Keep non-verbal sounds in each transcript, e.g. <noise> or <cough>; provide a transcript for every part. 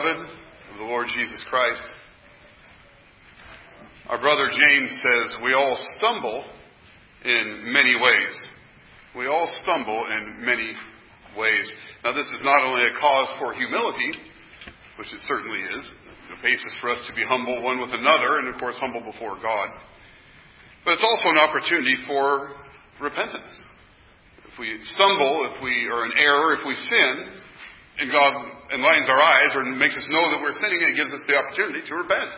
Beloved of the Lord Jesus Christ, our brother James says we all stumble in many ways. We all stumble in many ways. Now, this is not only a cause for humility, which it certainly is, a basis for us to be humble one with another, and of course, humble before God, but it's also an opportunity for repentance. If we stumble, if we are in error, if we sin, and God enlightens our eyes or makes us know that we're sinning, and gives us the opportunity to repent,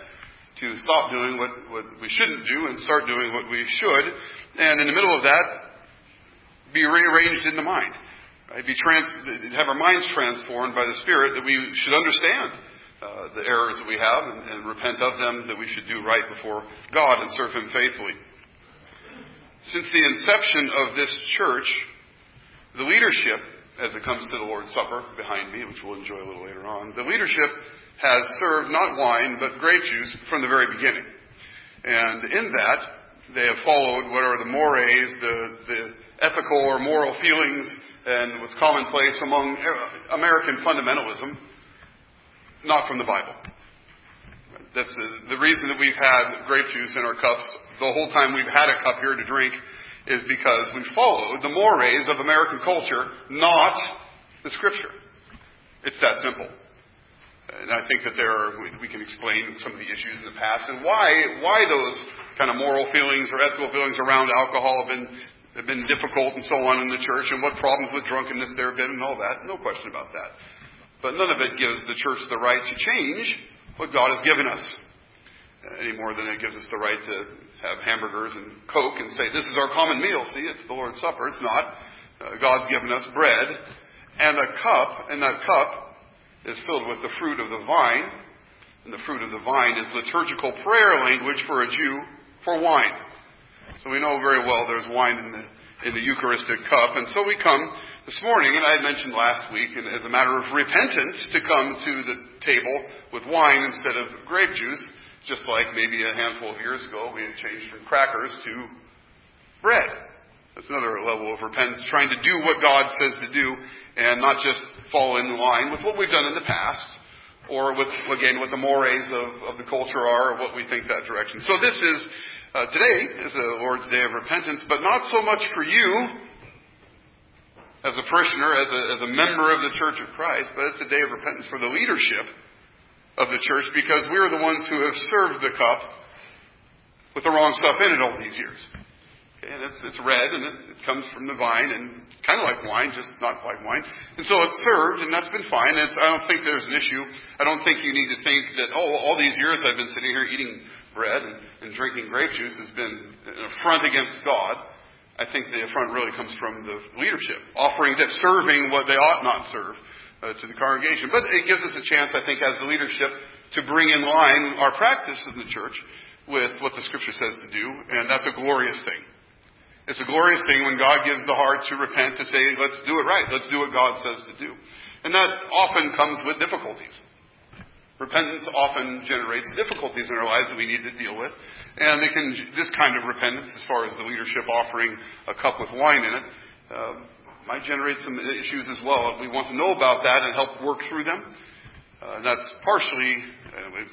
to stop doing what, what we shouldn't do and start doing what we should. And in the middle of that, be rearranged in the mind. Right? Be trans, have our minds transformed by the Spirit that we should understand uh, the errors that we have and, and repent of them, that we should do right before God and serve Him faithfully. Since the inception of this church, the leadership as it comes to the Lord's Supper behind me, which we'll enjoy a little later on, the leadership has served not wine, but grape juice from the very beginning. And in that, they have followed what are the mores, the, the ethical or moral feelings, and what's commonplace among American fundamentalism, not from the Bible. That's the, the reason that we've had grape juice in our cups the whole time we've had a cup here to drink is because we followed the mores of American culture, not the Scripture. It's that simple. And I think that there are, we can explain some of the issues in the past and why, why those kind of moral feelings or ethical feelings around alcohol have been, have been difficult and so on in the church and what problems with drunkenness there have been and all that. No question about that. But none of it gives the church the right to change what God has given us uh, any more than it gives us the right to have hamburgers and Coke and say, this is our common meal. See, it's the Lord's Supper. It's not. Uh, God's given us bread and a cup, and that cup is filled with the fruit of the vine. And the fruit of the vine is liturgical prayer language for a Jew for wine. So we know very well there's wine in the, in the Eucharistic cup. And so we come this morning, and I had mentioned last week, and as a matter of repentance, to come to the table with wine instead of grape juice just like maybe a handful of years ago we had changed from crackers to bread. That's another level of repentance, trying to do what God says to do and not just fall in line with what we've done in the past or with, again, what the mores of, of the culture are or what we think that direction. So this is, uh, today is a Lord's Day of repentance, but not so much for you as a parishioner, as a, as a member of the Church of Christ, but it's a day of repentance for the leadership of the church because we're the ones who have served the cup with the wrong stuff in it all these years. And it's, it's red and it, it comes from the vine and it's kind of like wine, just not like wine. And so it's served and that's been fine. It's, I don't think there's an issue. I don't think you need to think that, oh, all these years I've been sitting here eating bread and, and drinking grape juice has been an affront against God. I think the affront really comes from the leadership, offering that serving what they ought not serve uh, to the congregation. But it gives us a chance, I think, as the leadership, to bring in line our practice in the church with what the Scripture says to do, and that's a glorious thing. It's a glorious thing when God gives the heart to repent, to say, let's do it right. Let's do what God says to do. And that often comes with difficulties. Repentance often generates difficulties in our lives that we need to deal with. And can, this kind of repentance, as far as the leadership offering a cup with wine in it, uh, might generate some issues as well. We want to know about that and help work through them. Uh, that's partially, uh,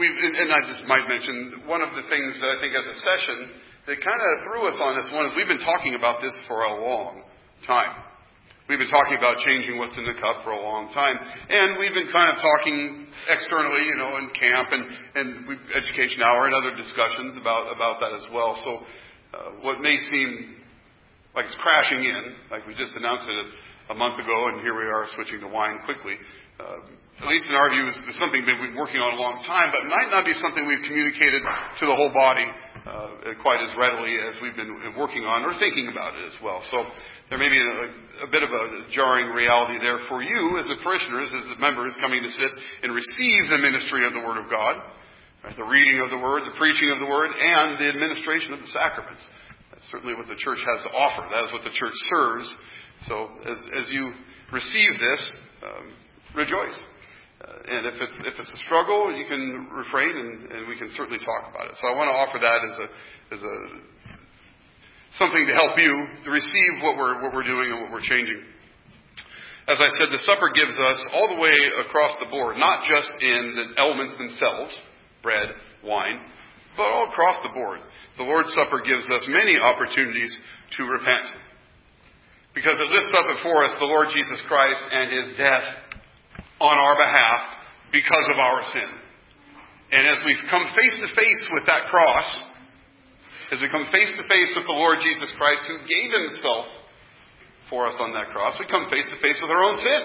we and, and I just might mention one of the things that I think as a session that kind of threw us on this one is we've been talking about this for a long time. We've been talking about changing what's in the cup for a long time, and we've been kind of talking externally, you know, in camp and and education hour and other discussions about about that as well. So, uh, what may seem like it's crashing in, like we just announced it a month ago, and here we are switching to wine quickly. Uh, at least in our view, is something we've been working on a long time, but might not be something we've communicated to the whole body uh, quite as readily as we've been working on or thinking about it as well. So there may be a, a bit of a jarring reality there for you as the parishioners, as the members coming to sit and receive the ministry of the Word of God, right, the reading of the Word, the preaching of the Word, and the administration of the sacraments. That's certainly what the church has to offer. That is what the church serves. So as, as you receive this, um, rejoice. Uh, and if it's, if it's a struggle, you can refrain and, and we can certainly talk about it. So I want to offer that as a, as a, something to help you to receive what we're, what we're doing and what we're changing. as I said, the supper gives us all the way across the board, not just in the elements themselves, bread, wine, but all across the board. The Lord's Supper gives us many opportunities to repent. Because it lifts up before us the Lord Jesus Christ and His death on our behalf because of our sin. And as we come face to face with that cross, as we come face to face with the Lord Jesus Christ who gave Himself for us on that cross, we come face to face with our own sin.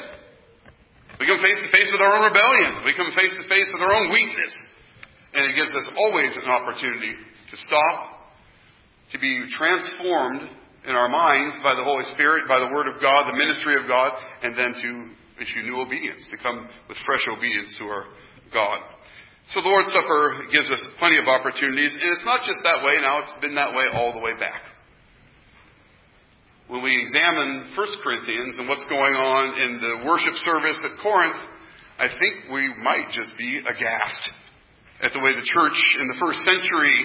We come face to face with our own rebellion. We come face to face with our own weakness. And it gives us always an opportunity to stop, to be transformed in our minds by the Holy Spirit, by the Word of God, the ministry of God, and then to issue new obedience, to come with fresh obedience to our God. So the Lord's Supper gives us plenty of opportunities, and it's not just that way now, it's been that way all the way back. When we examine 1 Corinthians and what's going on in the worship service at Corinth, I think we might just be aghast at the way the church in the first century,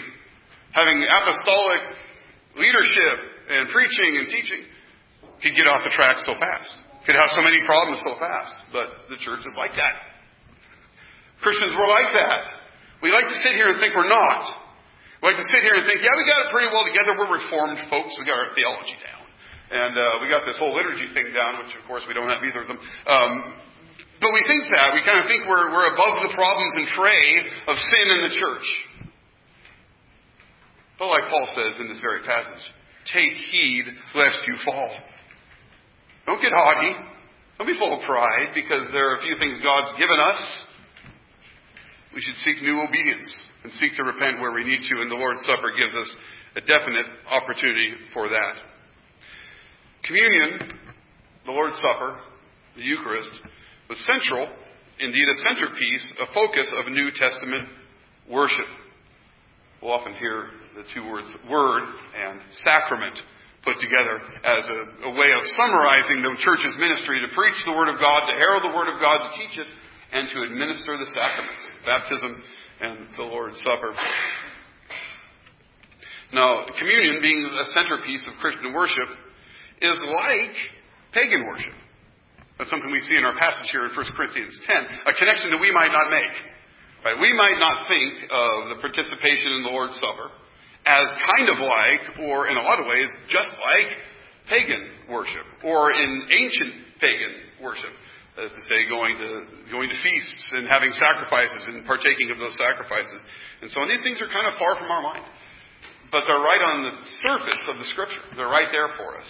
having apostolic leadership and preaching and teaching could get off the track so fast, could have so many problems so fast. But the church is like that. Christians were like that. We like to sit here and think we're not. We like to sit here and think, yeah, we got it pretty well together. We're reformed folks. We got our theology down. And uh, we got this whole liturgy thing down, which of course we don't have either of them. Um, but we think that. We kind of think we're, we're above the problems and fray of sin in the church. But like Paul says in this very passage, Take heed lest you fall. Don't get haughty. Don't be full of pride because there are a few things God's given us. We should seek new obedience and seek to repent where we need to, and the Lord's Supper gives us a definite opportunity for that. Communion, the Lord's Supper, the Eucharist, was central, indeed a centerpiece, a focus of New Testament worship. We'll often hear the two words word and sacrament put together as a, a, way of summarizing the church's ministry to preach the Word of God, to herald the Word of God, to teach it, and to administer the sacraments, baptism and the Lord's Supper. Now, communion being a centerpiece of Christian worship is like pagan worship. That's something we see in our passage here in 1 Corinthians 10, a connection that we might not make. Right? We might not think of the participation in the Lord's Supper as kind of like, or in a lot of ways, just like pagan worship, or in ancient pagan worship. That is to say, going to, going to feasts and having sacrifices and partaking of those sacrifices. And so these things are kind of far from our mind. But they're right on the surface of the Scripture. They're right there for us.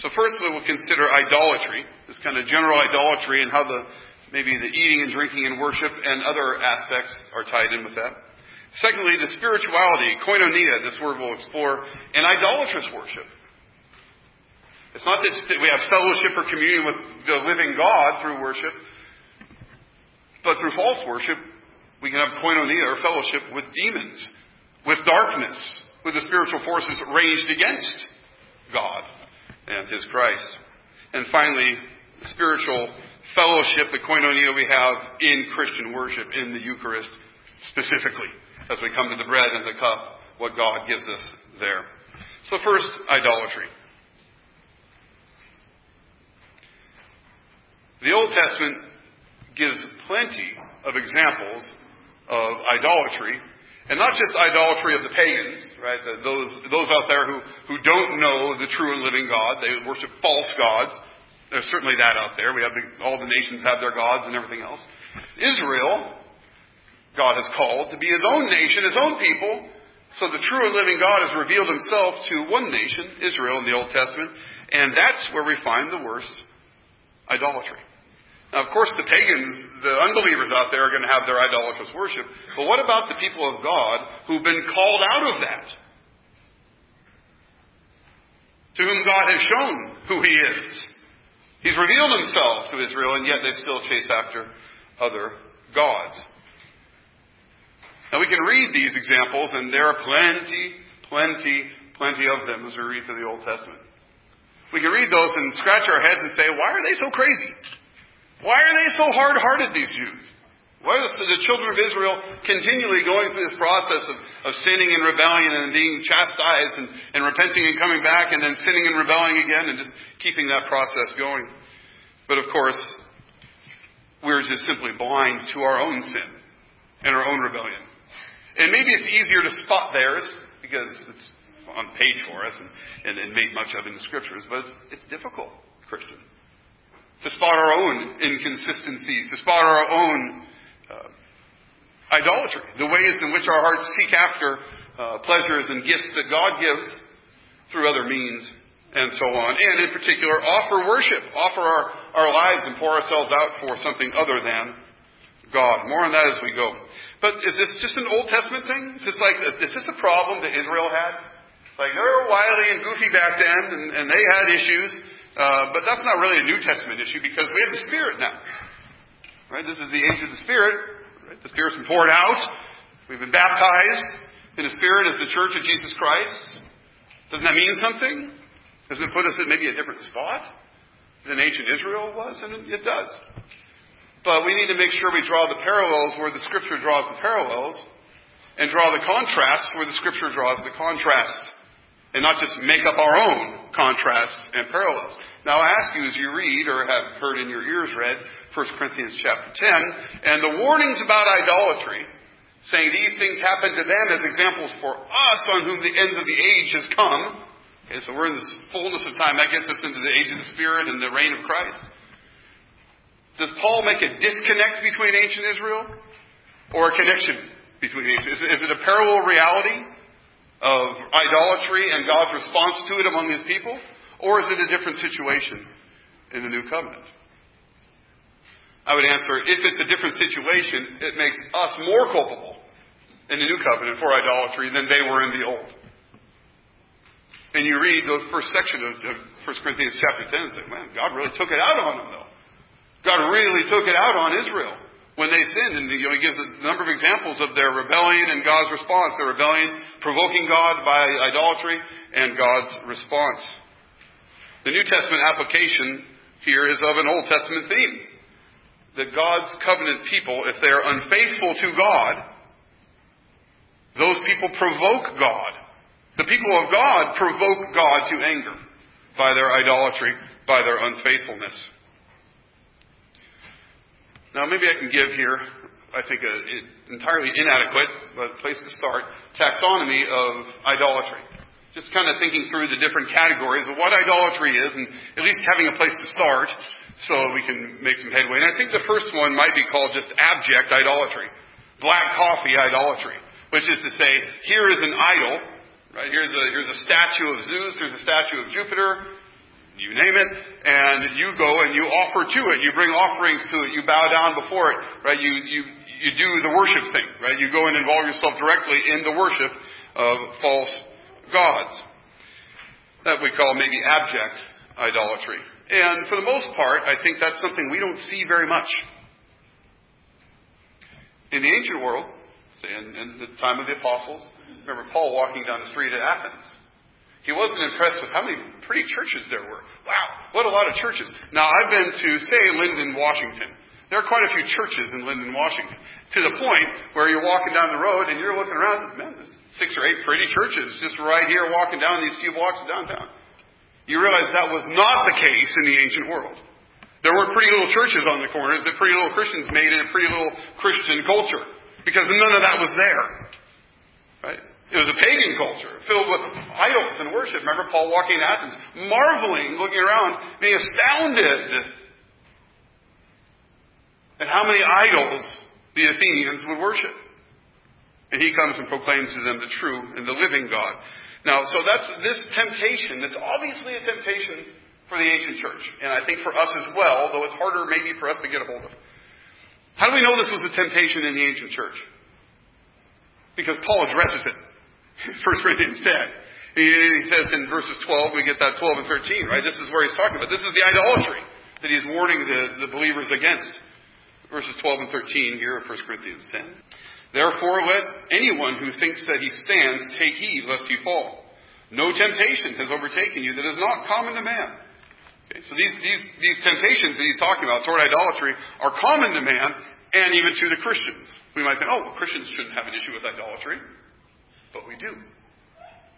So first we will consider idolatry, this kind of general idolatry and how the, maybe the eating and drinking and worship and other aspects are tied in with that. Secondly, the spirituality, koinonia, this word we'll explore, and idolatrous worship. It's not just that we have fellowship or communion with the living God through worship, but through false worship, we can have koinonia or fellowship with demons, with darkness, with the spiritual forces ranged against God and His Christ. And finally, spiritual fellowship, the koinonia we have in Christian worship, in the Eucharist specifically as we come to the bread and the cup, what God gives us there. So, first, idolatry. The Old Testament gives plenty of examples of idolatry, and not just idolatry of the pagans, right? Those, those out there who, who don't know the true and living God, they worship false gods. There's certainly that out there. We have the, all the nations have their gods and everything else. Israel God has called to be his own nation, his own people. So the true and living God has revealed himself to one nation, Israel, in the Old Testament, and that's where we find the worst idolatry. Now, of course, the pagans, the unbelievers out there are going to have their idolatrous worship, but what about the people of God who've been called out of that? To whom God has shown who He is. He's revealed Himself to Israel, and yet they still chase after other gods. Now we can read these examples, and there are plenty, plenty, plenty of them as we read through the Old Testament. We can read those and scratch our heads and say, why are they so crazy? Why are they so hard-hearted, these Jews? Why are the, children of Israel continually going through this process of, of sinning and rebellion and being chastised and, and repenting and coming back and then sinning and rebelling again and just keeping that process going? But of course, we're just simply blind to our own sin and our own rebellion. And maybe it's easier to spot theirs because it's on page for us and, and, and made much of in the scriptures, but it's, it's difficult, Christian, to spot our own inconsistencies, to spot our own uh, idolatry, the ways in which our hearts seek after uh, pleasures and gifts that God gives through other means and so on. And in particular, offer worship, offer our, our lives and pour ourselves out for something other than God. More on that as we go. But is this just an Old Testament thing? Is this like, is this a problem that Israel had? Like, they were wily and goofy back then, and, and they had issues, uh, but that's not really a New Testament issue because we have the Spirit now. Right? This is the age of the Spirit. Right? The Spirit's been poured out. We've been baptized in the Spirit as the church of Jesus Christ. Doesn't that mean something? Doesn't it put us in maybe a different spot than ancient Israel was? And it does. But we need to make sure we draw the parallels where the Scripture draws the parallels and draw the contrasts where the Scripture draws the contrasts and not just make up our own contrasts and parallels. Now I ask you as you read or have heard in your ears read 1 Corinthians chapter 10 and the warnings about idolatry saying these things happened to them as examples for us on whom the end of the age has come Okay, so we're in this fullness of time. That gets us into the age of the Spirit and the reign of Christ. Does Paul make a disconnect between ancient Israel or a connection between ancient? Is is it a parallel reality of idolatry and God's response to it among his people? Or is it a different situation in the new covenant? I would answer, if it's a different situation, it makes us more culpable in the new covenant for idolatry than they were in the old. And you read the first section of, of 1 Corinthians chapter 10 and say, man, God really took it out on them, though. God really took it out on Israel when they sinned. And you know, he gives a number of examples of their rebellion and God's response. Their rebellion provoking God by idolatry and God's response. The New Testament application here is of an Old Testament theme. That God's covenant people, if they are unfaithful to God, those people provoke God the people of God provoke God to anger by their idolatry, by their unfaithfulness. Now, maybe I can give here, I think, an entirely inadequate, but place to start, taxonomy of idolatry. Just kind of thinking through the different categories of what idolatry is, and at least having a place to start so we can make some headway. And I think the first one might be called just abject idolatry. Black coffee idolatry. Which is to say, here is an idol Right? Here's a, here's a statue of Zeus, there's a statue of Jupiter, you name it, and you go and you offer to it. You bring offerings to it. You bow down before it, right? You, you, you do the worship thing, right? You go and involve yourself directly in the worship of false gods. That we call maybe abject idolatry. And for the most part, I think that's something we don't see very much. In the ancient world, say in, in the time of the apostles, remember Paul walking down the street at Athens. He wasn't impressed with how many pretty churches there were. Wow, what a lot of churches. Now, I've been to, say, Lynden, Washington. There are quite a few churches in Lynden, Washington. To the point where you're walking down the road and you're looking around, man, there's six or eight pretty churches just right here walking down these few blocks of downtown. You realize that was not the case in the ancient world. There were pretty little churches on the corners that pretty little Christians made in a pretty little Christian culture. Because none of that was there. Right? It was a pagan culture filled with idols and worship. Remember Paul walking in Athens, marveling, looking around, being astounded at how many idols the Athenians would worship. And he comes and proclaims to them the true and the living God. Now, so that's this temptation, that's obviously a temptation for the ancient church. And I think for us as well, though it's harder maybe for us to get a hold of. How do we know this was a temptation in the ancient church? Because Paul addresses it 1 Corinthians 10. He, he says in verses 12, we get that 12 and 13, right? This is where he's talking about. This is the idolatry that he's warning the, the believers against. Verses 12 and 13 here of 1 Corinthians 10. Therefore, let anyone who thinks that he stands take heed lest he fall. No temptation has overtaken you that is not common to man. Okay, so these, these, these temptations that he's talking about toward idolatry are common to man and even to the Christians. We might think, oh, well, Christians shouldn't have an issue with idolatry. But we do.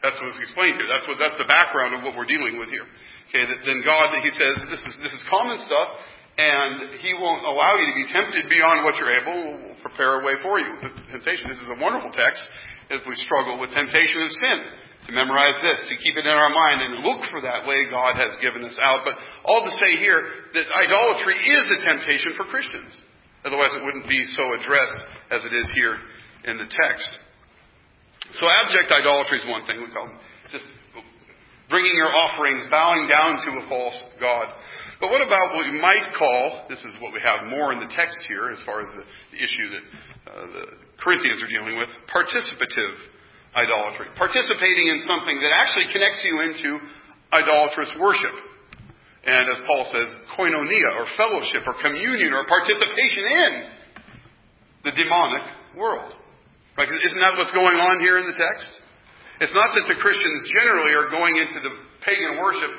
That's what's explained here. That's what that's the background of what we're dealing with here. Okay, then God, he says, this is this is common stuff. And He won't allow you to be tempted beyond what you're able. We'll prepare a way for you. The temptation. This is a wonderful text as we struggle with temptation and sin. To memorize this, to keep it in our mind and look for that way God has given us out. But all to say here that idolatry is a temptation for Christians. Otherwise it wouldn't be so addressed as it is here in the text. So abject idolatry is one thing. We call just bringing your offerings, bowing down to a false god. But what about what we might call, this is what we have more in the text here as far as the, the issue that uh, the Corinthians are dealing with, participative idolatry. Participating in something that actually connects you into idolatrous worship. And as Paul says, koinonia or fellowship or communion or participation in the demonic world. Right? Isn't that what's going on here in the text? It's not that the Christians generally are going into the pagan worship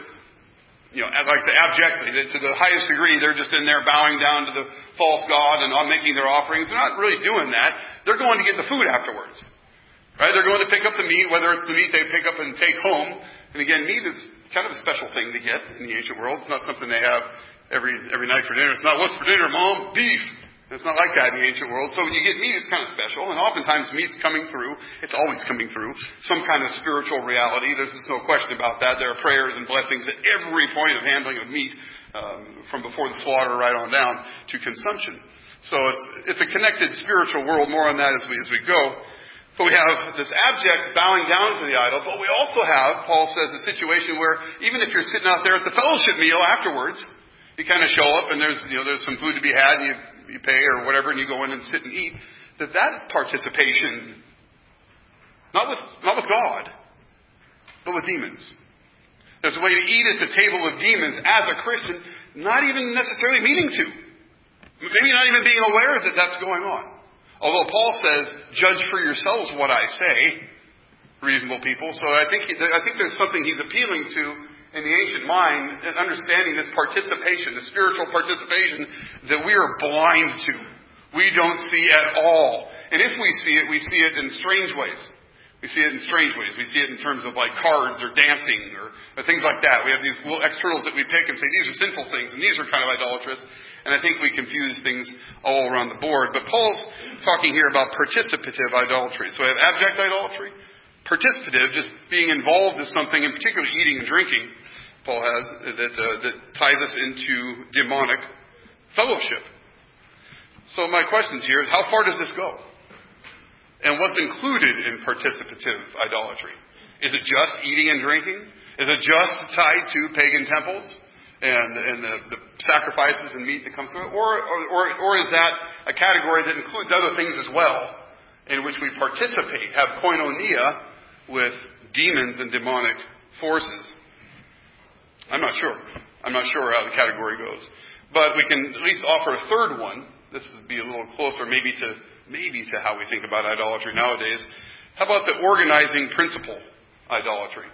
you know, like I say, abjectly, to the highest degree, they're just in there bowing down to the false god and making their offerings. They're not really doing that. They're going to get the food afterwards. Right? They're going to pick up the meat, whether it's the meat they pick up and take home. And again, meat is kind of a special thing to get in the ancient world. It's not something they have every every night for dinner. It's not what's for dinner, mom? Beef. It's not like that in the ancient world. So when you get meat, it's kind of special. And oftentimes meat's coming through. It's always coming through. Some kind of spiritual reality. There's just no question about that. There are prayers and blessings at every point of handling of meat, um, from before the slaughter right on down to consumption. So it's, it's a connected spiritual world. More on that as we, as we go. But we have this abject bowing down to the idol, but we also have, Paul says, a situation where even if you're sitting out there at the fellowship meal afterwards, you kind of show up and there's, you know, there's some food to be had and you you pay or whatever, and you go in and sit and eat, that that's participation, not with, not with God, but with demons. There's a way to eat at the table of demons as a Christian, not even necessarily meaning to. Maybe not even being aware that that's going on. Although Paul says, judge for yourselves what I say, reasonable people. So I think, he, I think there's something he's appealing to in the ancient mind, understanding this participation, the spiritual participation that we are blind to. We don't see at all. And if we see it, we see it in strange ways. We see it in strange ways. We see it in terms of like cards or dancing or, or things like that. We have these little externals that we pick and say these are sinful things and these are kind of idolatrous. And I think we confuse things all around the board. But Paul's talking here about participative idolatry. So we have abject idolatry, participative, just being involved in something, in particular eating and drinking, Paul has, that, uh, that ties us into demonic fellowship. So my questions here is how far does this go? And what's included in participative idolatry? Is it just eating and drinking? Is it just tied to pagan temples and, and the, the sacrifices and meat that comes through it? Or, or, or is that a category that includes other things as well in which we participate, have koinonia with demons and demonic forces? I'm not sure. I'm not sure how the category goes. But we can at least offer a third one. This would be a little closer maybe to maybe to how we think about idolatry nowadays. How about the organizing principle idolatry?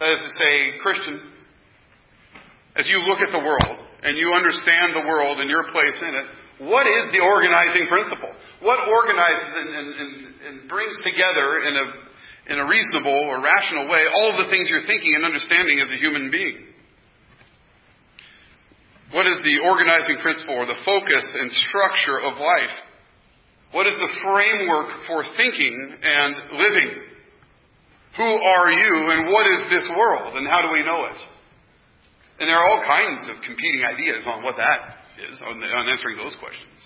That is to say, Christian, as you look at the world and you understand the world and your place in it, what is the organizing principle? What organizes and, and, and, and brings together in a in a reasonable or rational way all of the things you're thinking and understanding as a human being. What is the organizing principle or the focus and structure of life? What is the framework for thinking and living? Who are you and what is this world and how do we know it? And there are all kinds of competing ideas on what that is, on, on answering those questions.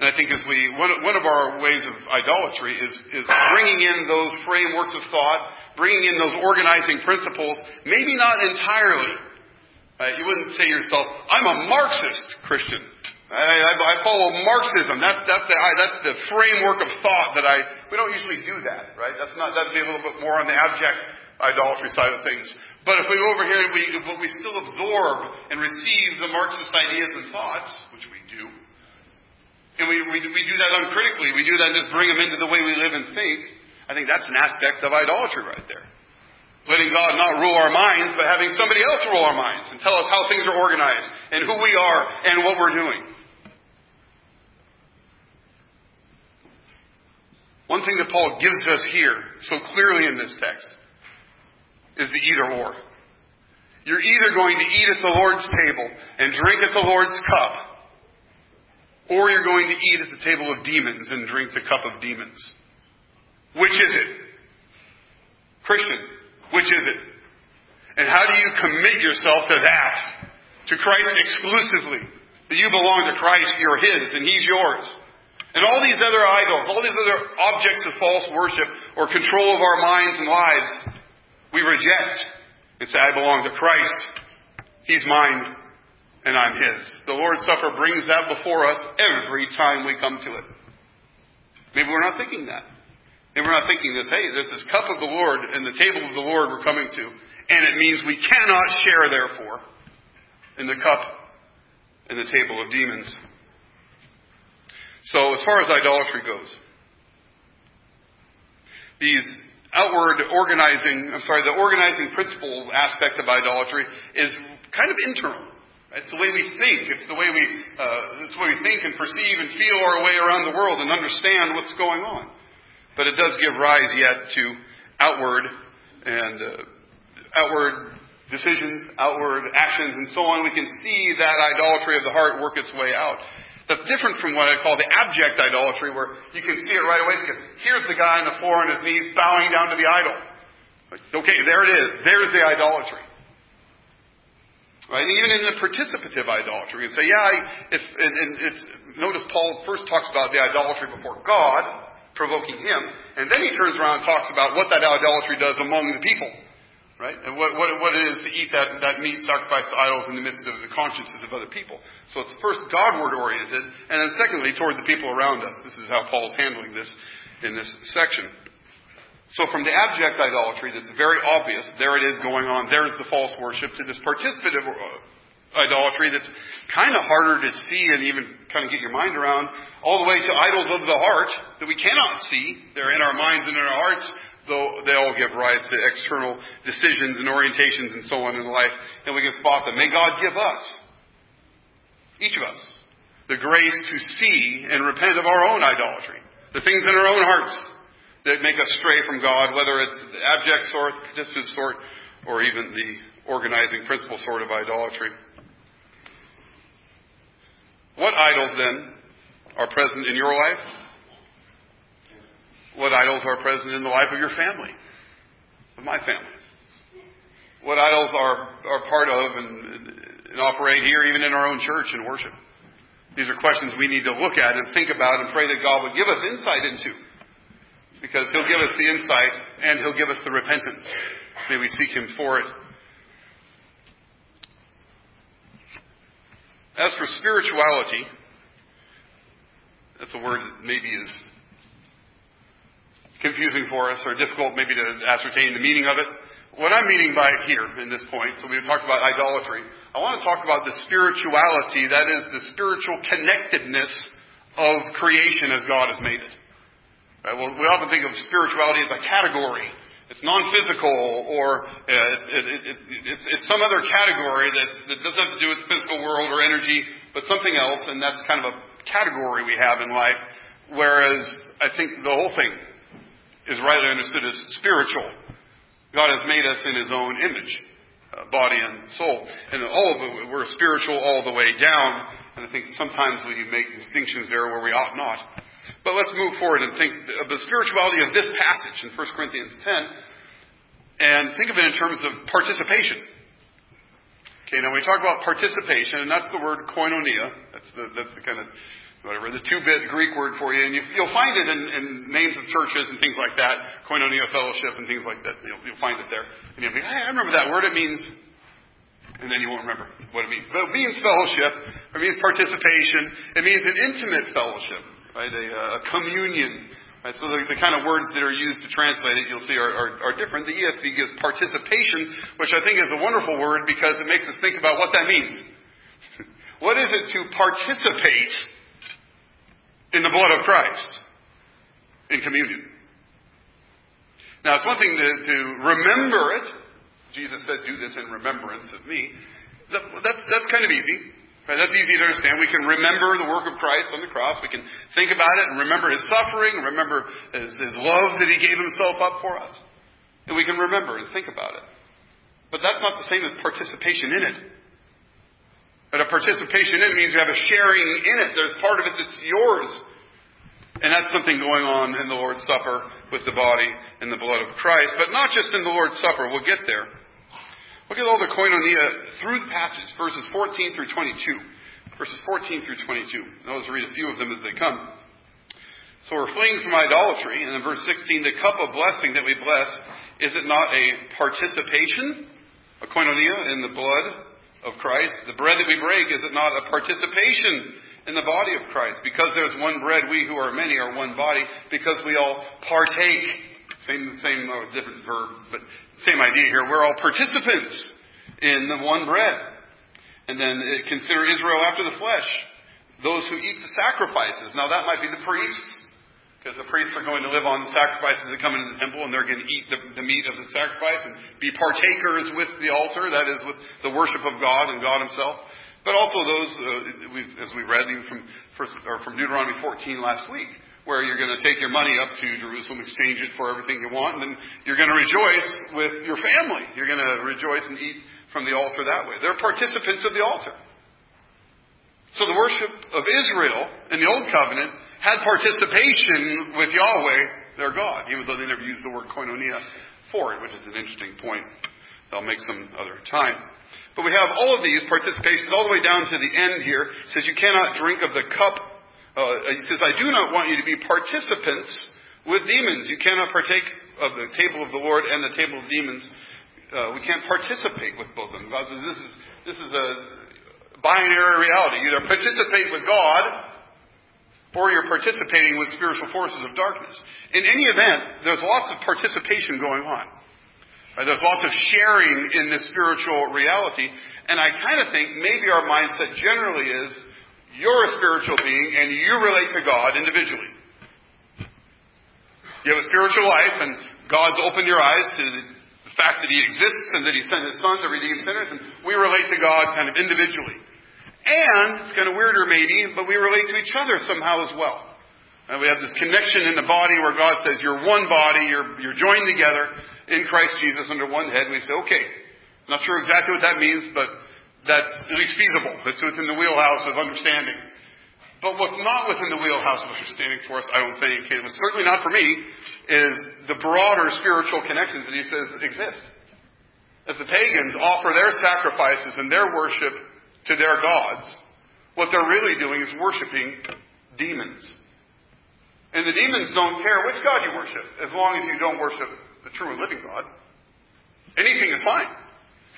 And I think as we, one, one of our ways of idolatry is, is bringing in those frameworks of thought, bringing in those organizing principles, maybe not entirely. You wouldn't say to yourself, I'm a Marxist Christian. I, I, I follow Marxism. That's, that's, the, I, that's the framework of thought that I, we don't usually do that, right? That's not, that'd be a little bit more on the abject idolatry side of things. But if we go over here we, but we still absorb and receive the Marxist ideas and thoughts, which we and we, we, we do that uncritically. We do that and just bring them into the way we live and think. I think that's an aspect of idolatry right there. Letting God not rule our minds, but having somebody else rule our minds and tell us how things are organized and who we are and what we're doing. One thing that Paul gives us here so clearly in this text is the either or. You're either going to eat at the Lord's table and drink at the Lord's cup, or you're going to eat at the table of demons and drink the cup of demons. Which is it? Christian, which is it? And how do you commit yourself to that? To Christ exclusively. That you belong to Christ, you're His, and He's yours. And all these other idols, all these other objects of false worship or control of our minds and lives, we reject and say, I belong to Christ. He's mine and I'm His. The Lord's Supper brings that before us every time we come to it. Maybe we're not thinking that. Maybe we're not thinking this, hey, this is cup of the Lord and the table of the Lord we're coming to. And it means we cannot share, therefore, in the cup and the table of demons. So, as far as idolatry goes, these outward organizing, I'm sorry, the organizing principle aspect of idolatry is kind of internal. It's the way we think. It's the way we, uh, it's the way we think and perceive and feel our way around the world and understand what's going on. But it does give rise yet to outward and uh, outward decisions, outward actions, and so on. We can see that idolatry of the heart work its way out. That's different from what I call the abject idolatry, where you can see it right away because here's the guy on the floor on his knees bowing down to the idol. Okay, there it is. There's the idolatry. Right? Even in the participative idolatry, you can say, yeah, I, if, and, and it's, notice Paul first talks about the idolatry before God, provoking him, and then he turns around and talks about what that idolatry does among the people. Right? And what, what, what it is to eat that, that meat sacrificed to idols in the midst of the consciences of other people. So it's first Godward oriented, and then secondly toward the people around us. This is how Paul's handling this in this section. So from the abject idolatry that's very obvious, there it is going on, there's the false worship, to this participative uh, idolatry that's kind of harder to see and even kind of get your mind around, all the way to idols of the heart that we cannot see. They're in our minds and in our hearts, though they all give rise to external decisions and orientations and so on in life, and we can spot them. May God give us, each of us, the grace to see and repent of our own idolatry, the things in our own hearts that make us stray from God, whether it's the abject sort, participative sort, or even the organizing principle sort of idolatry. What idols then are present in your life? what idols are present in the life of your family, of my family. What idols are, are part of and, and operate here, even in our own church and worship. These are questions we need to look at and think about and pray that God would give us insight into. Because He'll give us the insight and He'll give us the repentance. May we seek Him for it. As for spirituality, that's a word that maybe is confusing for us or difficult maybe to ascertain the meaning of it. What I'm meaning by it here in this point, so we've talked about idolatry. I want to talk about the spirituality, that is the spiritual connectedness of creation as God has made it. Right? Well, we often think of spirituality as a category. It's non-physical, or uh, it, it, it, it's, it's, some other category that, that doesn't have to do with the physical world or energy, but something else, and that's kind of a category we have in life. Whereas I think the whole thing is rightly understood as spiritual. God has made us in His own image, uh, body and soul, and all of it, we're spiritual all the way down. And I think sometimes we make distinctions there where we ought not. But let's move forward and think of the spirituality of this passage in 1 Corinthians 10, and think of it in terms of participation. Okay, now we talk about participation, and that's the word koinonia. That's the, that's the kind of whatever, the two-bit Greek word for you, and you, will find it in, in, names of churches and things like that, koinonia fellowship and things like that. You'll, you'll find it there. And you'll be, hey, I remember that word. It means, and then you won't remember what it means. But it means fellowship. It means participation. It means an intimate fellowship, right? A, uh, a communion. Right? So the, the, kind of words that are used to translate it, you'll see, are, are, are different. The ESV gives participation, which I think is a wonderful word because it makes us think about what that means. <laughs> what is it to participate in the blood of Christ in communion. Now, it's one thing to, to remember it. Jesus said, Do this in remembrance of me. That, that's, that's kind of easy. Right? That's easy to understand. We can remember the work of Christ on the cross. We can think about it and remember his suffering, remember his, his love that he gave himself up for us. And we can remember and think about it. But that's not the same as participation in it. But a participation in it means you have a sharing in it. There's part of it that's yours. And that's something going on in the Lord's Supper with the body and the blood of Christ. But not just in the Lord's Supper. We'll get there. Look at all the koinonia through the passage, verses 14 through 22. Verses 14 through 22. I'll just read a few of them as they come. So we're fleeing from idolatry. And in verse 16, the cup of blessing that we bless, is it not a participation, a koinonia, in the blood of Christ? The bread that we break, is it not a participation in the body of Christ? Because there's one bread, we who are many are one body, because we all partake. Same, same, uh, different verb, but same idea here. We're all participants in the one bread. And then uh, consider Israel after the flesh. Those who eat the sacrifices. Now that might be the priests, because the priests are going to live on the sacrifices that come into the temple, and they're going to eat the, the meat of the sacrifice and be partakers with the altar, that is, with the worship of God and God Himself. But also those, uh, as we read from, first, or from Deuteronomy 14 last week, where you're going to take your money up to Jerusalem, exchange it for everything you want, and then you're going to rejoice with your family. You're going to rejoice and eat from the altar that way. They're participants of the altar. So the worship of Israel in the Old Covenant had participation with Yahweh, their God, even though they never used the word koinonia for it, which is an interesting point. I'll make some other time. But we have all of these participations all the way down to the end here. It says you cannot drink of the cup uh, he says, I do not want you to be participants with demons. You cannot partake of the table of the Lord and the table of demons. Uh, we can't participate with both of them. God says this is, this is a binary reality. You either participate with God or you're participating with spiritual forces of darkness. In any event, there's lots of participation going on. Right? There's lots of sharing in this spiritual reality. And I kind of think maybe our mindset generally is you're a spiritual being and you relate to God individually. You have a spiritual life and God's opened your eyes to the fact that He exists and that He sent His Son to redeem sinners and we relate to God kind of individually. And, it's kind of weirder maybe, but we relate to each other somehow as well. And we have this connection in the body where God says, you're one body, you're, you're joined together in Christ Jesus under one head. And we say, okay, not sure exactly what that means, but that's at least feasible. That's within the wheelhouse of understanding. But what's not within the wheelhouse of understanding for us, I don't think, and it's certainly not for me, is the broader spiritual connections that he says exist. As the pagans offer their sacrifices and their worship to their gods, what they're really doing is worshiping demons. And the demons don't care which God you worship, as long as you don't worship the true and living God. Anything is fine.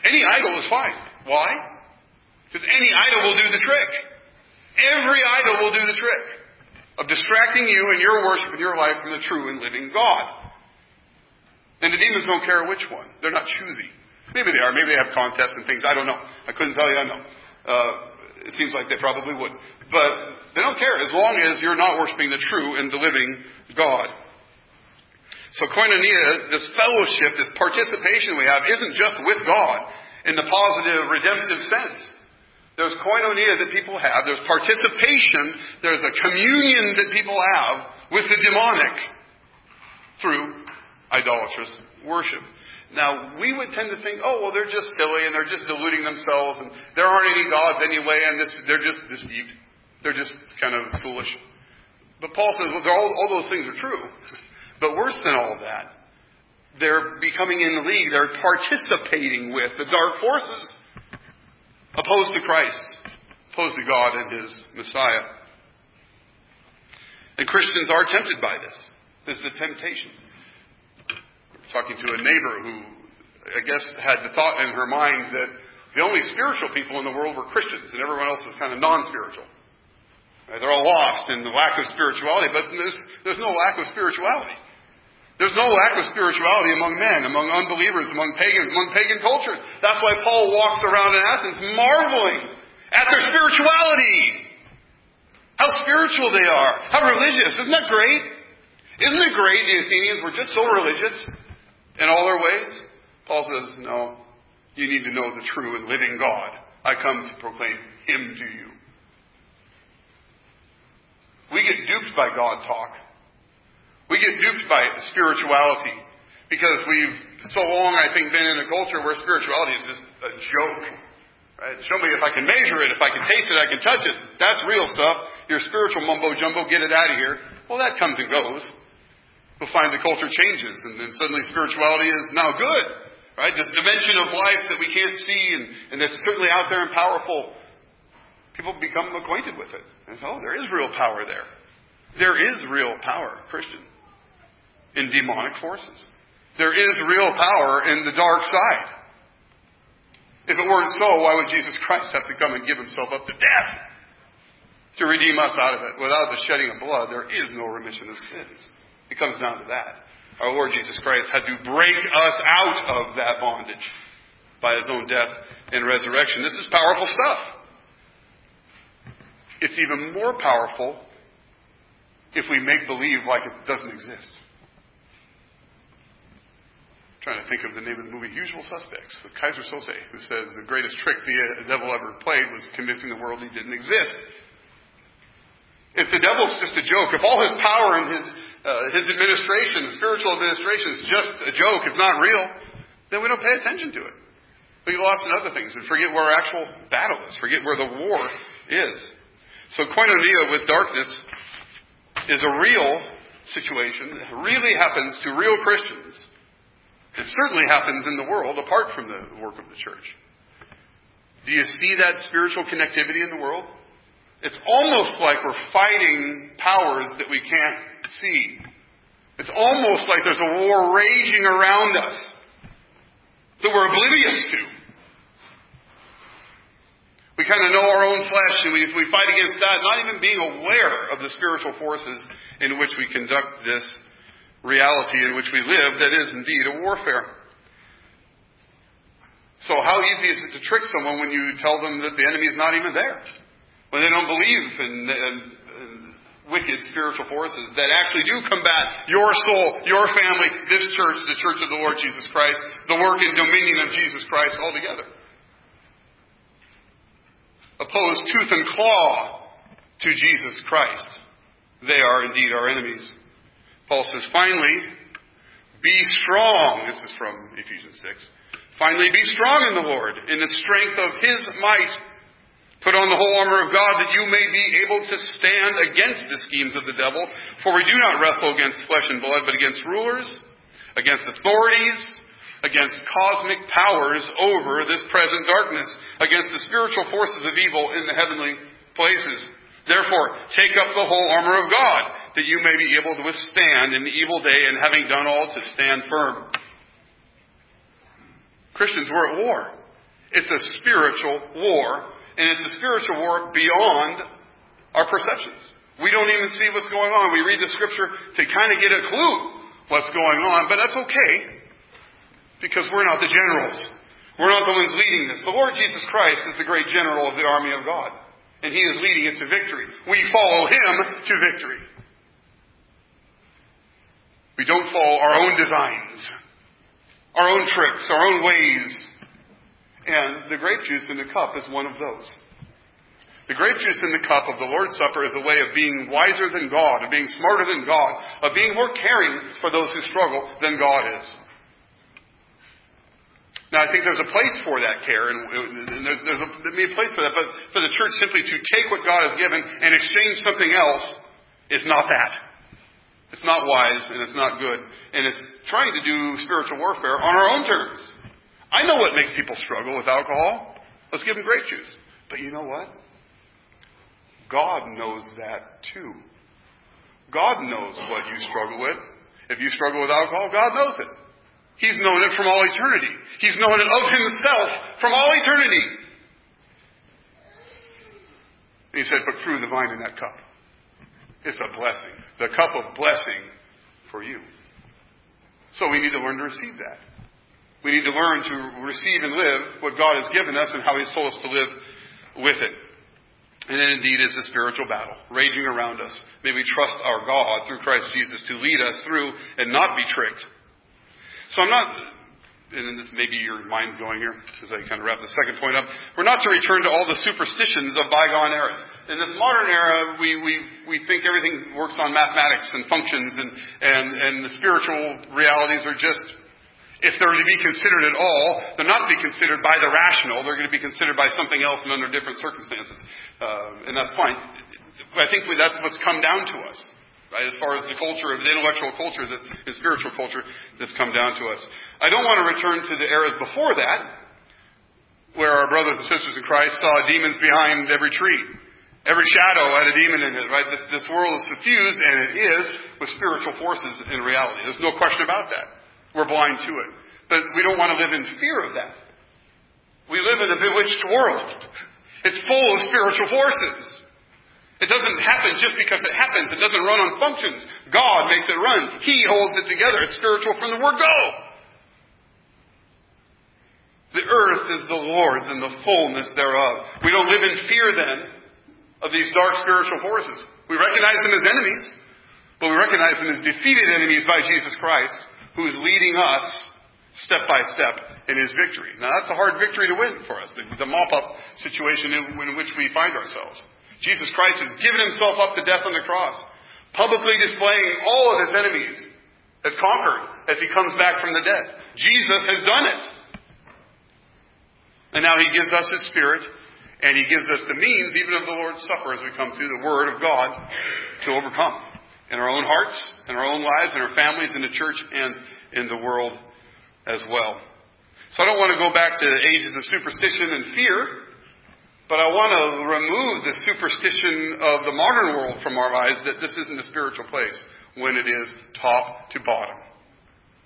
Any idol is fine. Why? Because any idol will do the trick. Every idol will do the trick of distracting you and your worship and your life from the true and living God. And the demons don't care which one. They're not choosy. Maybe they are. Maybe they have contests and things. I don't know. I couldn't tell you. I know. Uh, it seems like they probably would. But they don't care as long as you're not worshiping the true and the living God. So koinonia, this fellowship, this participation we have, isn't just with God in the positive, redemptive sense. There's koinonia that people have. There's participation. There's a communion that people have with the demonic through idolatrous worship. Now, we would tend to think, oh, well, they're just silly and they're just deluding themselves and there aren't any gods anyway and this, they're just deceived. They're just kind of foolish. But Paul says, well, all, all those things are true. <laughs> But worse than all of that, they're becoming in league. They're participating with the dark forces opposed to Christ, opposed to God and His Messiah. And Christians are tempted by this. This is a temptation. Talking to a neighbor who, I guess, had the thought in her mind that the only spiritual people in the world were Christians and everyone else was kind of non-spiritual. They're all lost in the lack of spirituality, but there's, there's no lack of spirituality. There's no lack of spirituality among men, among unbelievers, among pagans, among pagan cultures. That's why Paul walks around in Athens marveling at their spirituality. How spiritual they are. How religious. Isn't that great? Isn't it great the Athenians were just so religious in all their ways? Paul says, no, you need to know the true and living God. I come to proclaim Him to you. We get duped by God talk. Get duped by spirituality because we've so long, I think, been in a culture where spirituality is just a joke. Right? Show me if I can measure it, if I can taste it, I can touch it. That's real stuff. Your spiritual mumbo jumbo, get it out of here. Well, that comes and goes. We'll find the culture changes, and then suddenly spirituality is now good. Right? This dimension of life that we can't see and, and that's certainly out there and powerful. People become acquainted with it. And oh, there is real power there. There is real power, Christian, in demonic forces. There is real power in the dark side. If it weren't so, why would Jesus Christ have to come and give himself up to death to redeem us out of it? Without the shedding of blood, there is no remission of sins. It comes down to that. Our Lord Jesus Christ had to break us out of that bondage by his own death and resurrection. This is powerful stuff. It's even more powerful if we make believe like it doesn't exist trying to think of the name of the movie Usual Suspects with Keyser Söze, who says the greatest trick the devil ever played was convincing the world he didn't exist. If the devil's just a joke, if all his power and his uh, his administration, spiritual administration, is just a joke, it's not real, then we don't pay attention to it. We get lost in other things and forget where our actual battle is, forget where the war is. So koinonia with darkness is a real situation. It really happens to real Christians it certainly happens in the world apart from the work of the church. Do you see that spiritual connectivity in the world? It's almost like we're fighting powers that we can't see. It's almost like there's a war raging around us that we're oblivious to. We kind of know our own flesh and we, we fight against that, not even being aware of the spiritual forces in which we conduct this reality in which we live that is indeed a warfare. So how easy is it to trick someone when you tell them that the enemy is not even there? When they don't believe in, wicked spiritual forces that actually do combat your soul, your family, this church, the church of the Lord Jesus Christ, the work and dominion of Jesus Christ altogether. Oppose tooth and claw to Jesus Christ. They are indeed our enemies. Paul says, finally, be strong. This is from Ephesians 6. Finally, be strong in the Lord, in the strength of His might. Put on the whole armor of God that you may be able to stand against the schemes of the devil. For we do not wrestle against flesh and blood, but against rulers, against authorities, against cosmic powers over this present darkness, against the spiritual forces of evil in the heavenly places. Therefore, take up the whole armor of God that you may be able to withstand in the evil day and having done all to stand firm. Christians, we're at war. It's a spiritual war, and it's a spiritual war beyond our perceptions. We don't even see what's going on. We read the scripture to kind of get a clue what's going on, but that's okay because we're not the generals. We're not the ones leading this. The Lord Jesus Christ is the great general of the army of God, and He is leading it to victory. We follow Him to victory. We don't follow our own designs, our own tricks, our own ways. And the grape juice in the cup is one of those. The grape juice in the cup of the Lord's Supper is a way of being wiser than God, of being smarter than God, of being more caring for those who struggle than God is. Now, I think there's a place for that care, and, there's, there's, a, there's a place for that, but for the church simply to take what God has given and exchange something else is not that. It's not wise and it's not good. And it's trying to do spiritual warfare on our own terms. I know what makes people struggle with alcohol. Let's give them grape juice. But you know what? God knows that too. God knows what you struggle with. If you struggle with alcohol, God knows it. He's known it from all eternity. He's known it of himself from all eternity. And he said, Put fruit of the vine in that cup. It's a blessing. The cup of blessing for you. So we need to learn to receive that. We need to learn to receive and live what God has given us and how He's told us to live with it. And it indeed is a spiritual battle raging around us. May we trust our God through Christ Jesus to lead us through and not be tricked. So I'm not and this maybe your mind's going here as I kind of wrap the second point up. We're not to return to all the superstitions of bygone eras. In this modern era, we, we, we think everything works on mathematics and functions and, and, and the spiritual realities are just if they're to be considered at all, they're not to be considered by the rational. They're going to be considered by something else and under different circumstances. Uh, and that's fine. I think we, that's what's come down to us, right? As far as the culture of the intellectual culture, that's the spiritual culture that's come down to us. I don't want to return to the eras before that, where our brothers and sisters in Christ saw demons behind every tree. Every shadow had a demon in it, right? This, this world is suffused, and it is, with spiritual forces in reality. There's no question about that. We're blind to it. But we don't want to live in fear of that. We live in a bewitched world. It's full of spiritual forces. It doesn't happen just because it happens. It doesn't run on functions. God makes it run. He holds it together. It's spiritual from the word go. The earth is the Lord's and the fullness thereof. We don't live in fear then of these dark spiritual forces. We recognize them as enemies, but we recognize them as defeated enemies by Jesus Christ who is leading us step by step in his victory. Now that's a hard victory to win for us, the, the mop-up situation in, in which we find ourselves. Jesus Christ has given himself up to death on the cross, publicly displaying all of his enemies as conquered as he comes back from the dead. Jesus has done it. And now he gives us his spirit, and he gives us the means, even of the Lord's Supper, as we come through the Word of God, to overcome in our own hearts, in our own lives, in our families, in the church, and in the world as well. So I don't want to go back to the ages of superstition and fear, but I want to remove the superstition of the modern world from our lives that this isn't a spiritual place when it is top to bottom.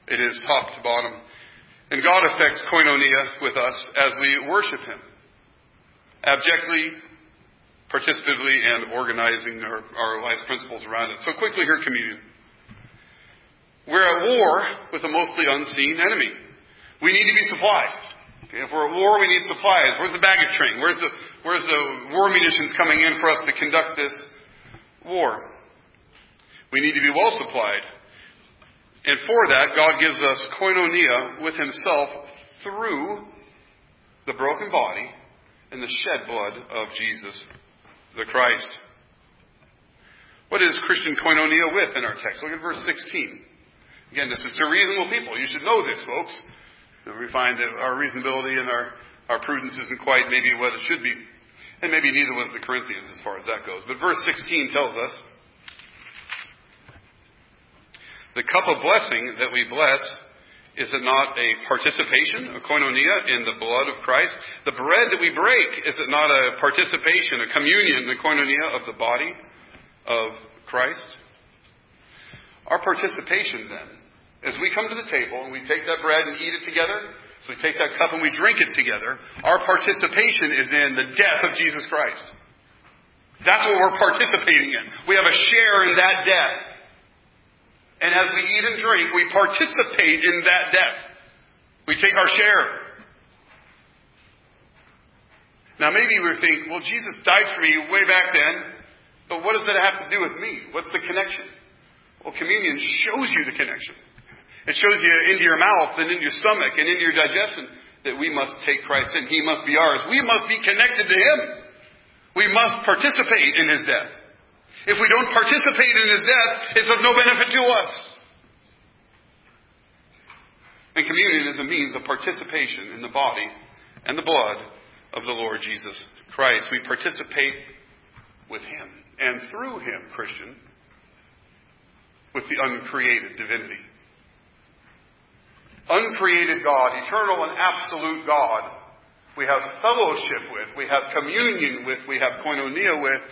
It is top to bottom. And God affects koinonia with us as we worship Him. Abjectly, participatively and organizing our, our life's principles around it. So quickly here, communion. We're at war with a mostly unseen enemy. We need to be supplied. Okay, if we're at war, we need supplies. Where's the baggage train? Where's the, where's the war munitions coming in for us to conduct this war? We need to be well supplied. And for that, God gives us koinonia with Himself through the broken body and the shed blood of Jesus the Christ. What is Christian koinonia with in our text? Look at verse 16. Again, this is to reasonable people. You should know this, folks. We find that our reasonability and our, our prudence isn't quite maybe what it should be. And maybe neither was the Corinthians as far as that goes. But verse 16 tells us the cup of blessing that we bless is it not a participation, a koinonia, in the blood of Christ? The bread that we break, is it not a participation, a communion, the koinonia of the body of Christ? Our participation then, as we come to the table and we take that bread and eat it together, so we take that cup and we drink it together, our participation is in the death of Jesus Christ. That's what we're participating in. We have a share in that death. And as we eat and drink, we participate in that death. We take our share. Now, maybe we think, well, Jesus died for me way back then, but what does that have to do with me? What's the connection? Well, communion shows you the connection. It shows you into your mouth and into your stomach and into your digestion that we must take Christ in. He must be ours. We must be connected to Him. We must participate in His death. If we don't participate in his death, it's of no benefit to us. And communion is a means of participation in the body and the blood of the Lord Jesus Christ. We participate with him and through him, Christian, with the uncreated divinity. Uncreated God, eternal and absolute God, we have fellowship with, we have communion with, we have koinonia with,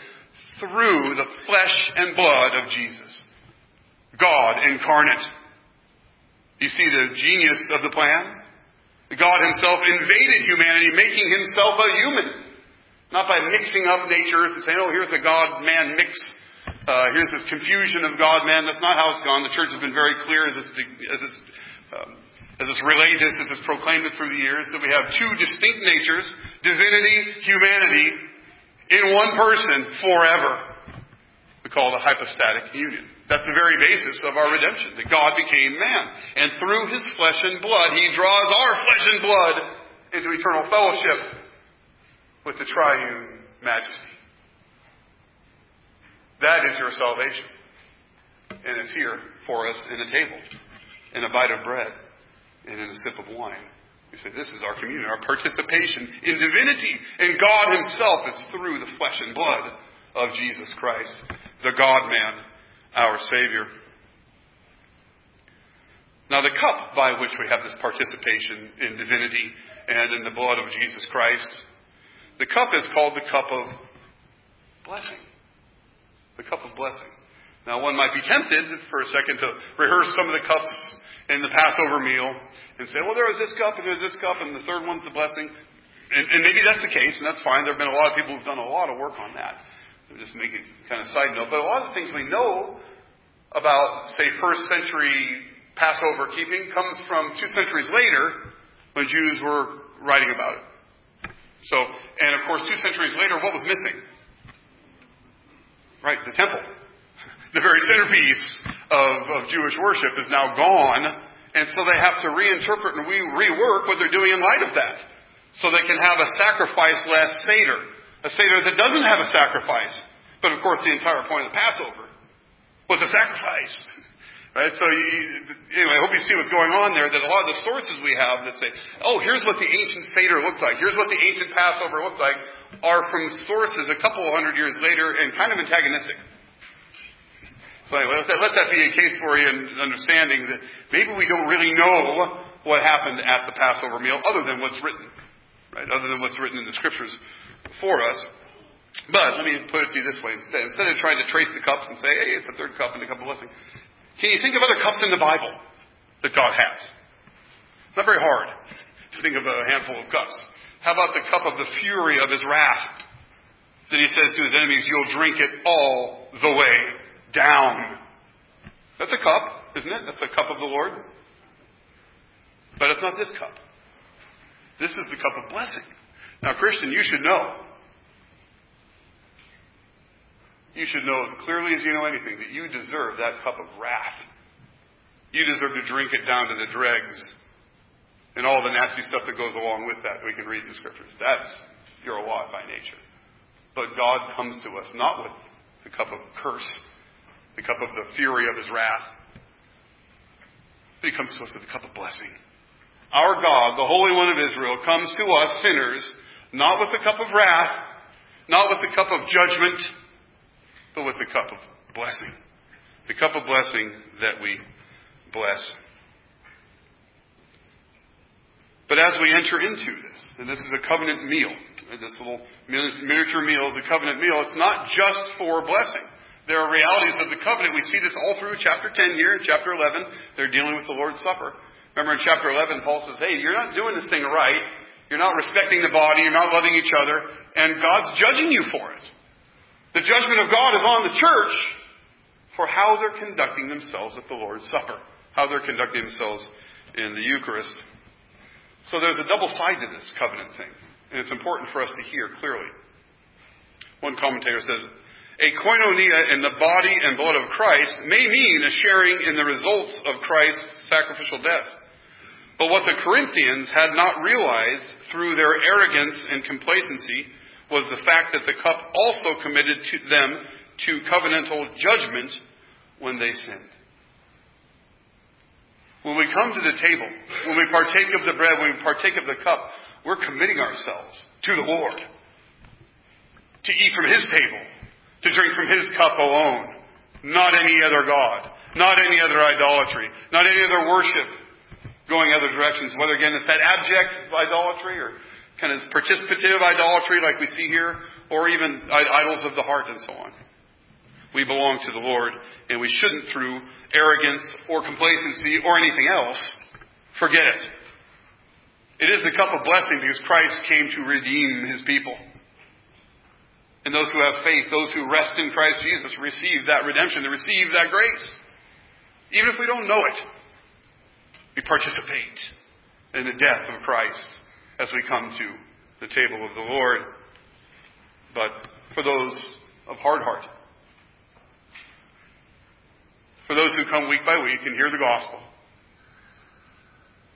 through the flesh and blood of Jesus. God incarnate. You see the genius of the plan? God Himself invaded humanity, making Himself a human. Not by mixing up natures and saying, oh, here's a God man mix. Uh, here's this confusion of God man. That's not how it's gone. The church has been very clear as it's, as it's, um, as it's relayed this, as it's proclaimed it through the years, that we have two distinct natures divinity, humanity, in one person forever. We call it a hypostatic union. That's the very basis of our redemption, that God became man. And through his flesh and blood, he draws our flesh and blood into eternal fellowship with the triune majesty. That is your salvation. And it's here for us in a table, in a bite of bread. and in a sip of wine. We say this is our communion, our participation in divinity. And God Himself is through the flesh and blood of Jesus Christ, the God man, our Savior. Now, the cup by which we have this participation in divinity and in the blood of Jesus Christ, the cup is called the cup of blessing. The cup of blessing. Now, one might be tempted for a second to rehearse some of the cups in the Passover meal and say, well, there was this cup and there's this cup and the third one's the blessing. And, and maybe that's the case, and that's fine. There have been a lot of people who've done a lot of work on that. I'm just making kind of side note. But a lot of the things we know about, say, first century Passover keeping comes from two centuries later when Jews were writing about it. So, and of course, two centuries later, what was missing? Right, the temple. <laughs> The very centerpiece of, of Jewish worship is now gone, and so they have to reinterpret and re- rework what they're doing in light of that. So they can have a sacrifice-less Seder. A Seder that doesn't have a sacrifice. But of course, the entire point of the Passover was a sacrifice. <laughs> Right? So you, anyway, I hope you see what's going on there. That a lot of the sources we have that say, "Oh, here's what the ancient Seder looked like. Here's what the ancient Passover looked like," are from sources a couple hundred years later and kind of antagonistic. So anyway, let that, be a case for you in understanding that maybe we don't really know what happened at the Passover meal, other than what's written, right? Other than what's written in the scriptures for us. But let me put it to you this way instead. Instead of trying to trace the cups and say, hey, it's the third cup and the cup of blessing, can you think of other cups in the Bible that God has? It's not very hard to think of a handful of cups. How about the cup of the fury of his wrath? That he says to his enemies, You'll drink it all the way down. That's a cup, isn't it? That's a cup of the Lord. But it's not this cup. This is the cup of blessing. Now, Christian, you should know you should know as clearly as you know anything that you deserve that cup of wrath. You deserve to drink it down to the dregs and all the nasty stuff that goes along with that. We can read the scriptures. That's your lot by nature. But God comes to us not with the cup of curse, the cup of the fury of his wrath, but he comes to us with the cup of blessing. Our God, the Holy One of Israel, comes to us sinners not with the cup of wrath, not with the cup of judgment, but with the cup of blessing. The cup of blessing that we bless. But as we enter into this, and this is a covenant meal, this little miniature meal is a covenant meal, it's not just for blessing. There are realities of the covenant. We see this all through chapter 10 here. Chapter 11, they're dealing with the Lord's Supper. Remember in chapter 11, Paul says, hey, you're not doing this thing right. You're not respecting the body. You're not loving each other. And God's judging you for it. The judgment of God is on the church for how they're conducting themselves at the Lord's Supper, how they're conducting themselves in the Eucharist. So there's a double side to this covenant thing, and it's important for us to hear clearly. One commentator says, a koinonia in the body and blood of Christ may mean a sharing in the results of Christ's sacrificial death. But what the Corinthians had not realized through their arrogance and complacency was the fact that the cup also committed to them to covenantal judgment when they sinned. When we come to the table, when we partake of the bread, when we partake of the cup, we're committing ourselves to the Lord. To eat from His table, to drink from His cup alone. Not any other God. Not any other idolatry. Not any other worship going other directions. Whether again it's that abject idolatry or kind of participative idolatry like we see here, or even idols of the heart and so on. We belong to the Lord, and we shouldn't, through arrogance or complacency or anything else, forget it. It is the cup of blessing because Christ came to redeem his people. And those who have faith, those who rest in Christ Jesus, receive that redemption, they receive that grace. Even if we don't know it, we participate in the death of Christ as we come to the table of the Lord. But for those of hard heart, for those who come week by week and hear the gospel,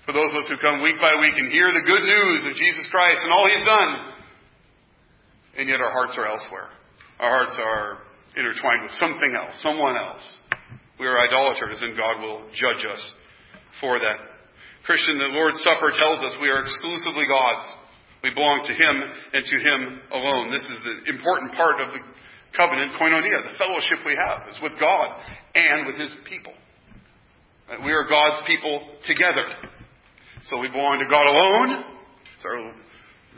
for those of us who come week by week and hear the good news of Jesus Christ and all He's done, and yet our hearts are elsewhere. Our hearts are intertwined with something else, someone else. We are idolaters, and God will judge us for that. Christian, the Lord's Supper tells us we are exclusively God's. We belong to Him and to Him alone. This is the important part of the covenant, koinonia. The fellowship we have is with God and with His people. We are God's people together. So we belong to God alone. It's our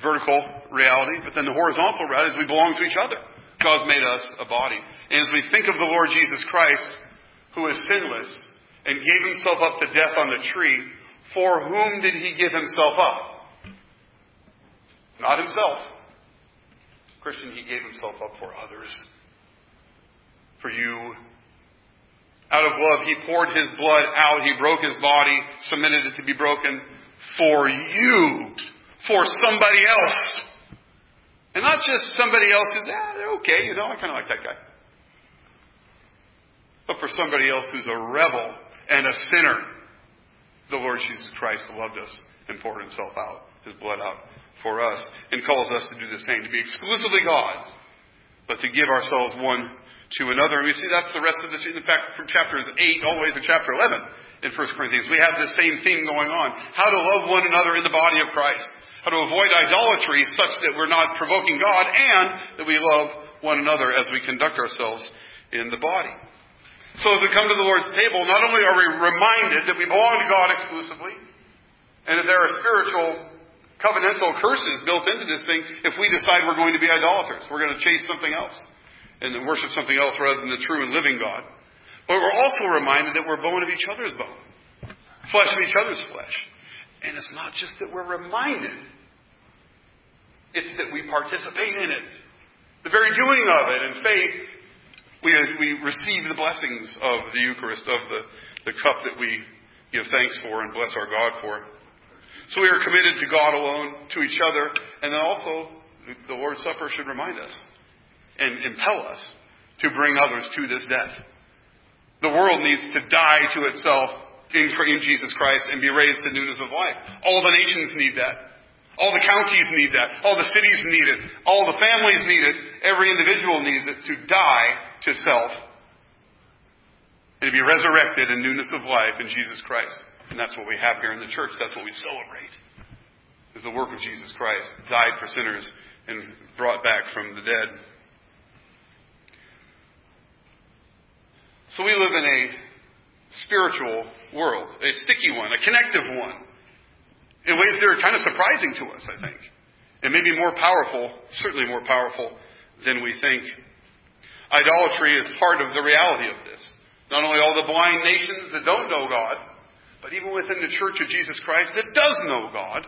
vertical reality. But then the horizontal reality is we belong to each other. God made us a body. And as we think of the Lord Jesus Christ, who is sinless and gave himself up to death on the tree, for whom did he give himself up? Not himself. Christian, he gave himself up for others. For you. Out of love, he poured his blood out. He broke his body, submitted it to be broken for you, for somebody else. And not just somebody else who's, ah, they're okay, you know, I kind of like that guy. But for somebody else who's a rebel and a sinner, the Lord Jesus Christ loved us and poured himself out, his blood out for us and calls us to do the same, to be exclusively God's, but to give ourselves one to another. And we see that's the rest of the, in fact, from chapters 8 all the way to chapter 11 in 1 Corinthians. We have the same theme going on. How to love one another in the body of Christ. How to avoid idolatry such that we're not provoking God and that we love one another as we conduct ourselves in the body. So as we come to the Lord's table, not only are we reminded that we belong to God exclusively, and that there are spiritual covenantal curses built into this thing if we decide we're going to be idolaters. We're going to chase something else and worship something else rather than the true and living God. But we're also reminded that we're bone of each other's bone, flesh of each other's flesh. And it's not just that we're reminded, it's that we participate in it. The very doing of it in faith, we, we receive the blessings of the Eucharist, of the, the cup that we give thanks for and bless our God for. So we are committed to God alone, to each other, and then also the Lord's Supper should remind us and impel us to bring others to this death. The world needs to die to itself in, in Jesus Christ and be raised to newness of life. All the nations need that. All the counties need that. All the cities need it. All the families need it. Every individual needs it to die to self and to be resurrected in newness of life in Jesus Christ. And that's what we have here in the church. That's what we celebrate. Is the work of Jesus Christ, died for sinners and brought back from the dead. So we live in a spiritual world, a sticky one, a connective one, in ways that are kind of surprising to us, I think. And maybe more powerful, certainly more powerful than we think. Idolatry is part of the reality of this. Not only all the blind nations that don't know God, but even within the church of Jesus Christ that does know God,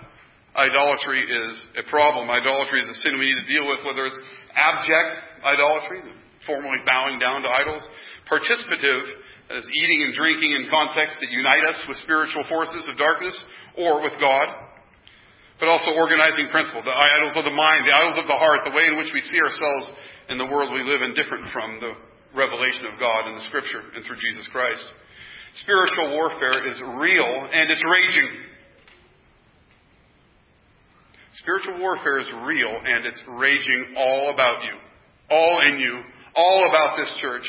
idolatry is a problem. Idolatry is a sin we need to deal with, whether it's abject idolatry, formally bowing down to idols, participative, is eating and drinking in contexts that unite us with spiritual forces of darkness or with God, but also organizing principle, the idols of the mind, the idols of the heart, the way in which we see ourselves in the world we live in different from the revelation of God in the Scripture and through Jesus Christ. Spiritual warfare is real and it's raging. Spiritual warfare is real and it's raging all about you, all in you, all about this church.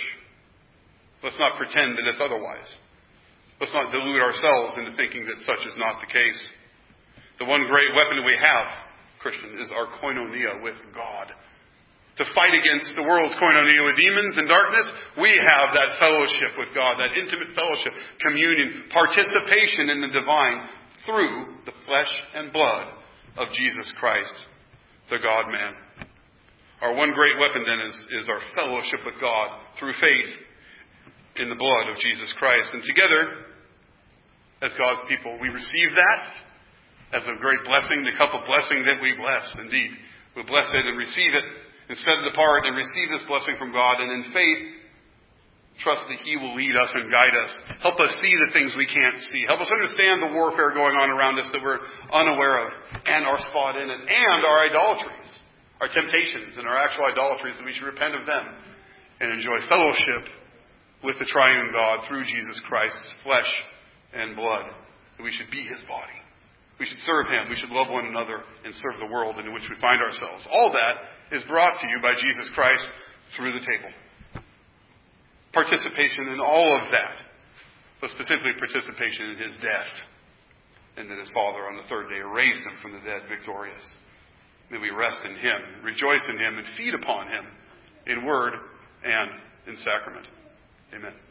Let's not pretend that it's otherwise. Let's not delude ourselves into thinking that such is not the case. The one great weapon we have, Christian, is our koinonia with God to fight against the world's koinonia with demons and darkness, we have that fellowship with God, that intimate fellowship, communion, participation in the divine through the flesh and blood of Jesus Christ, the God man. Our one great weapon then is, is our fellowship with God through faith in the blood of Jesus Christ. And together, as God's people, we receive that as a great blessing, the cup of blessing that we bless. Indeed, we bless it and receive it and set it apart and receive this blessing from God, and in faith, trust that He will lead us and guide us. Help us see the things we can't see. Help us understand the warfare going on around us that we're unaware of, and our spot in it, and our idolatries, our temptations, and our actual idolatries, that we should repent of them and enjoy fellowship with the triune God through Jesus Christ's flesh and blood. We should be His body. We should serve Him. We should love one another and serve the world in which we find ourselves. All that is brought to you by Jesus Christ through the table. Participation in all of that, but specifically participation in his death. and that his Father on the third day raised him from the dead victorious. May we rest in him, rejoice in him, and feed upon him in word and in sacrament. Amen.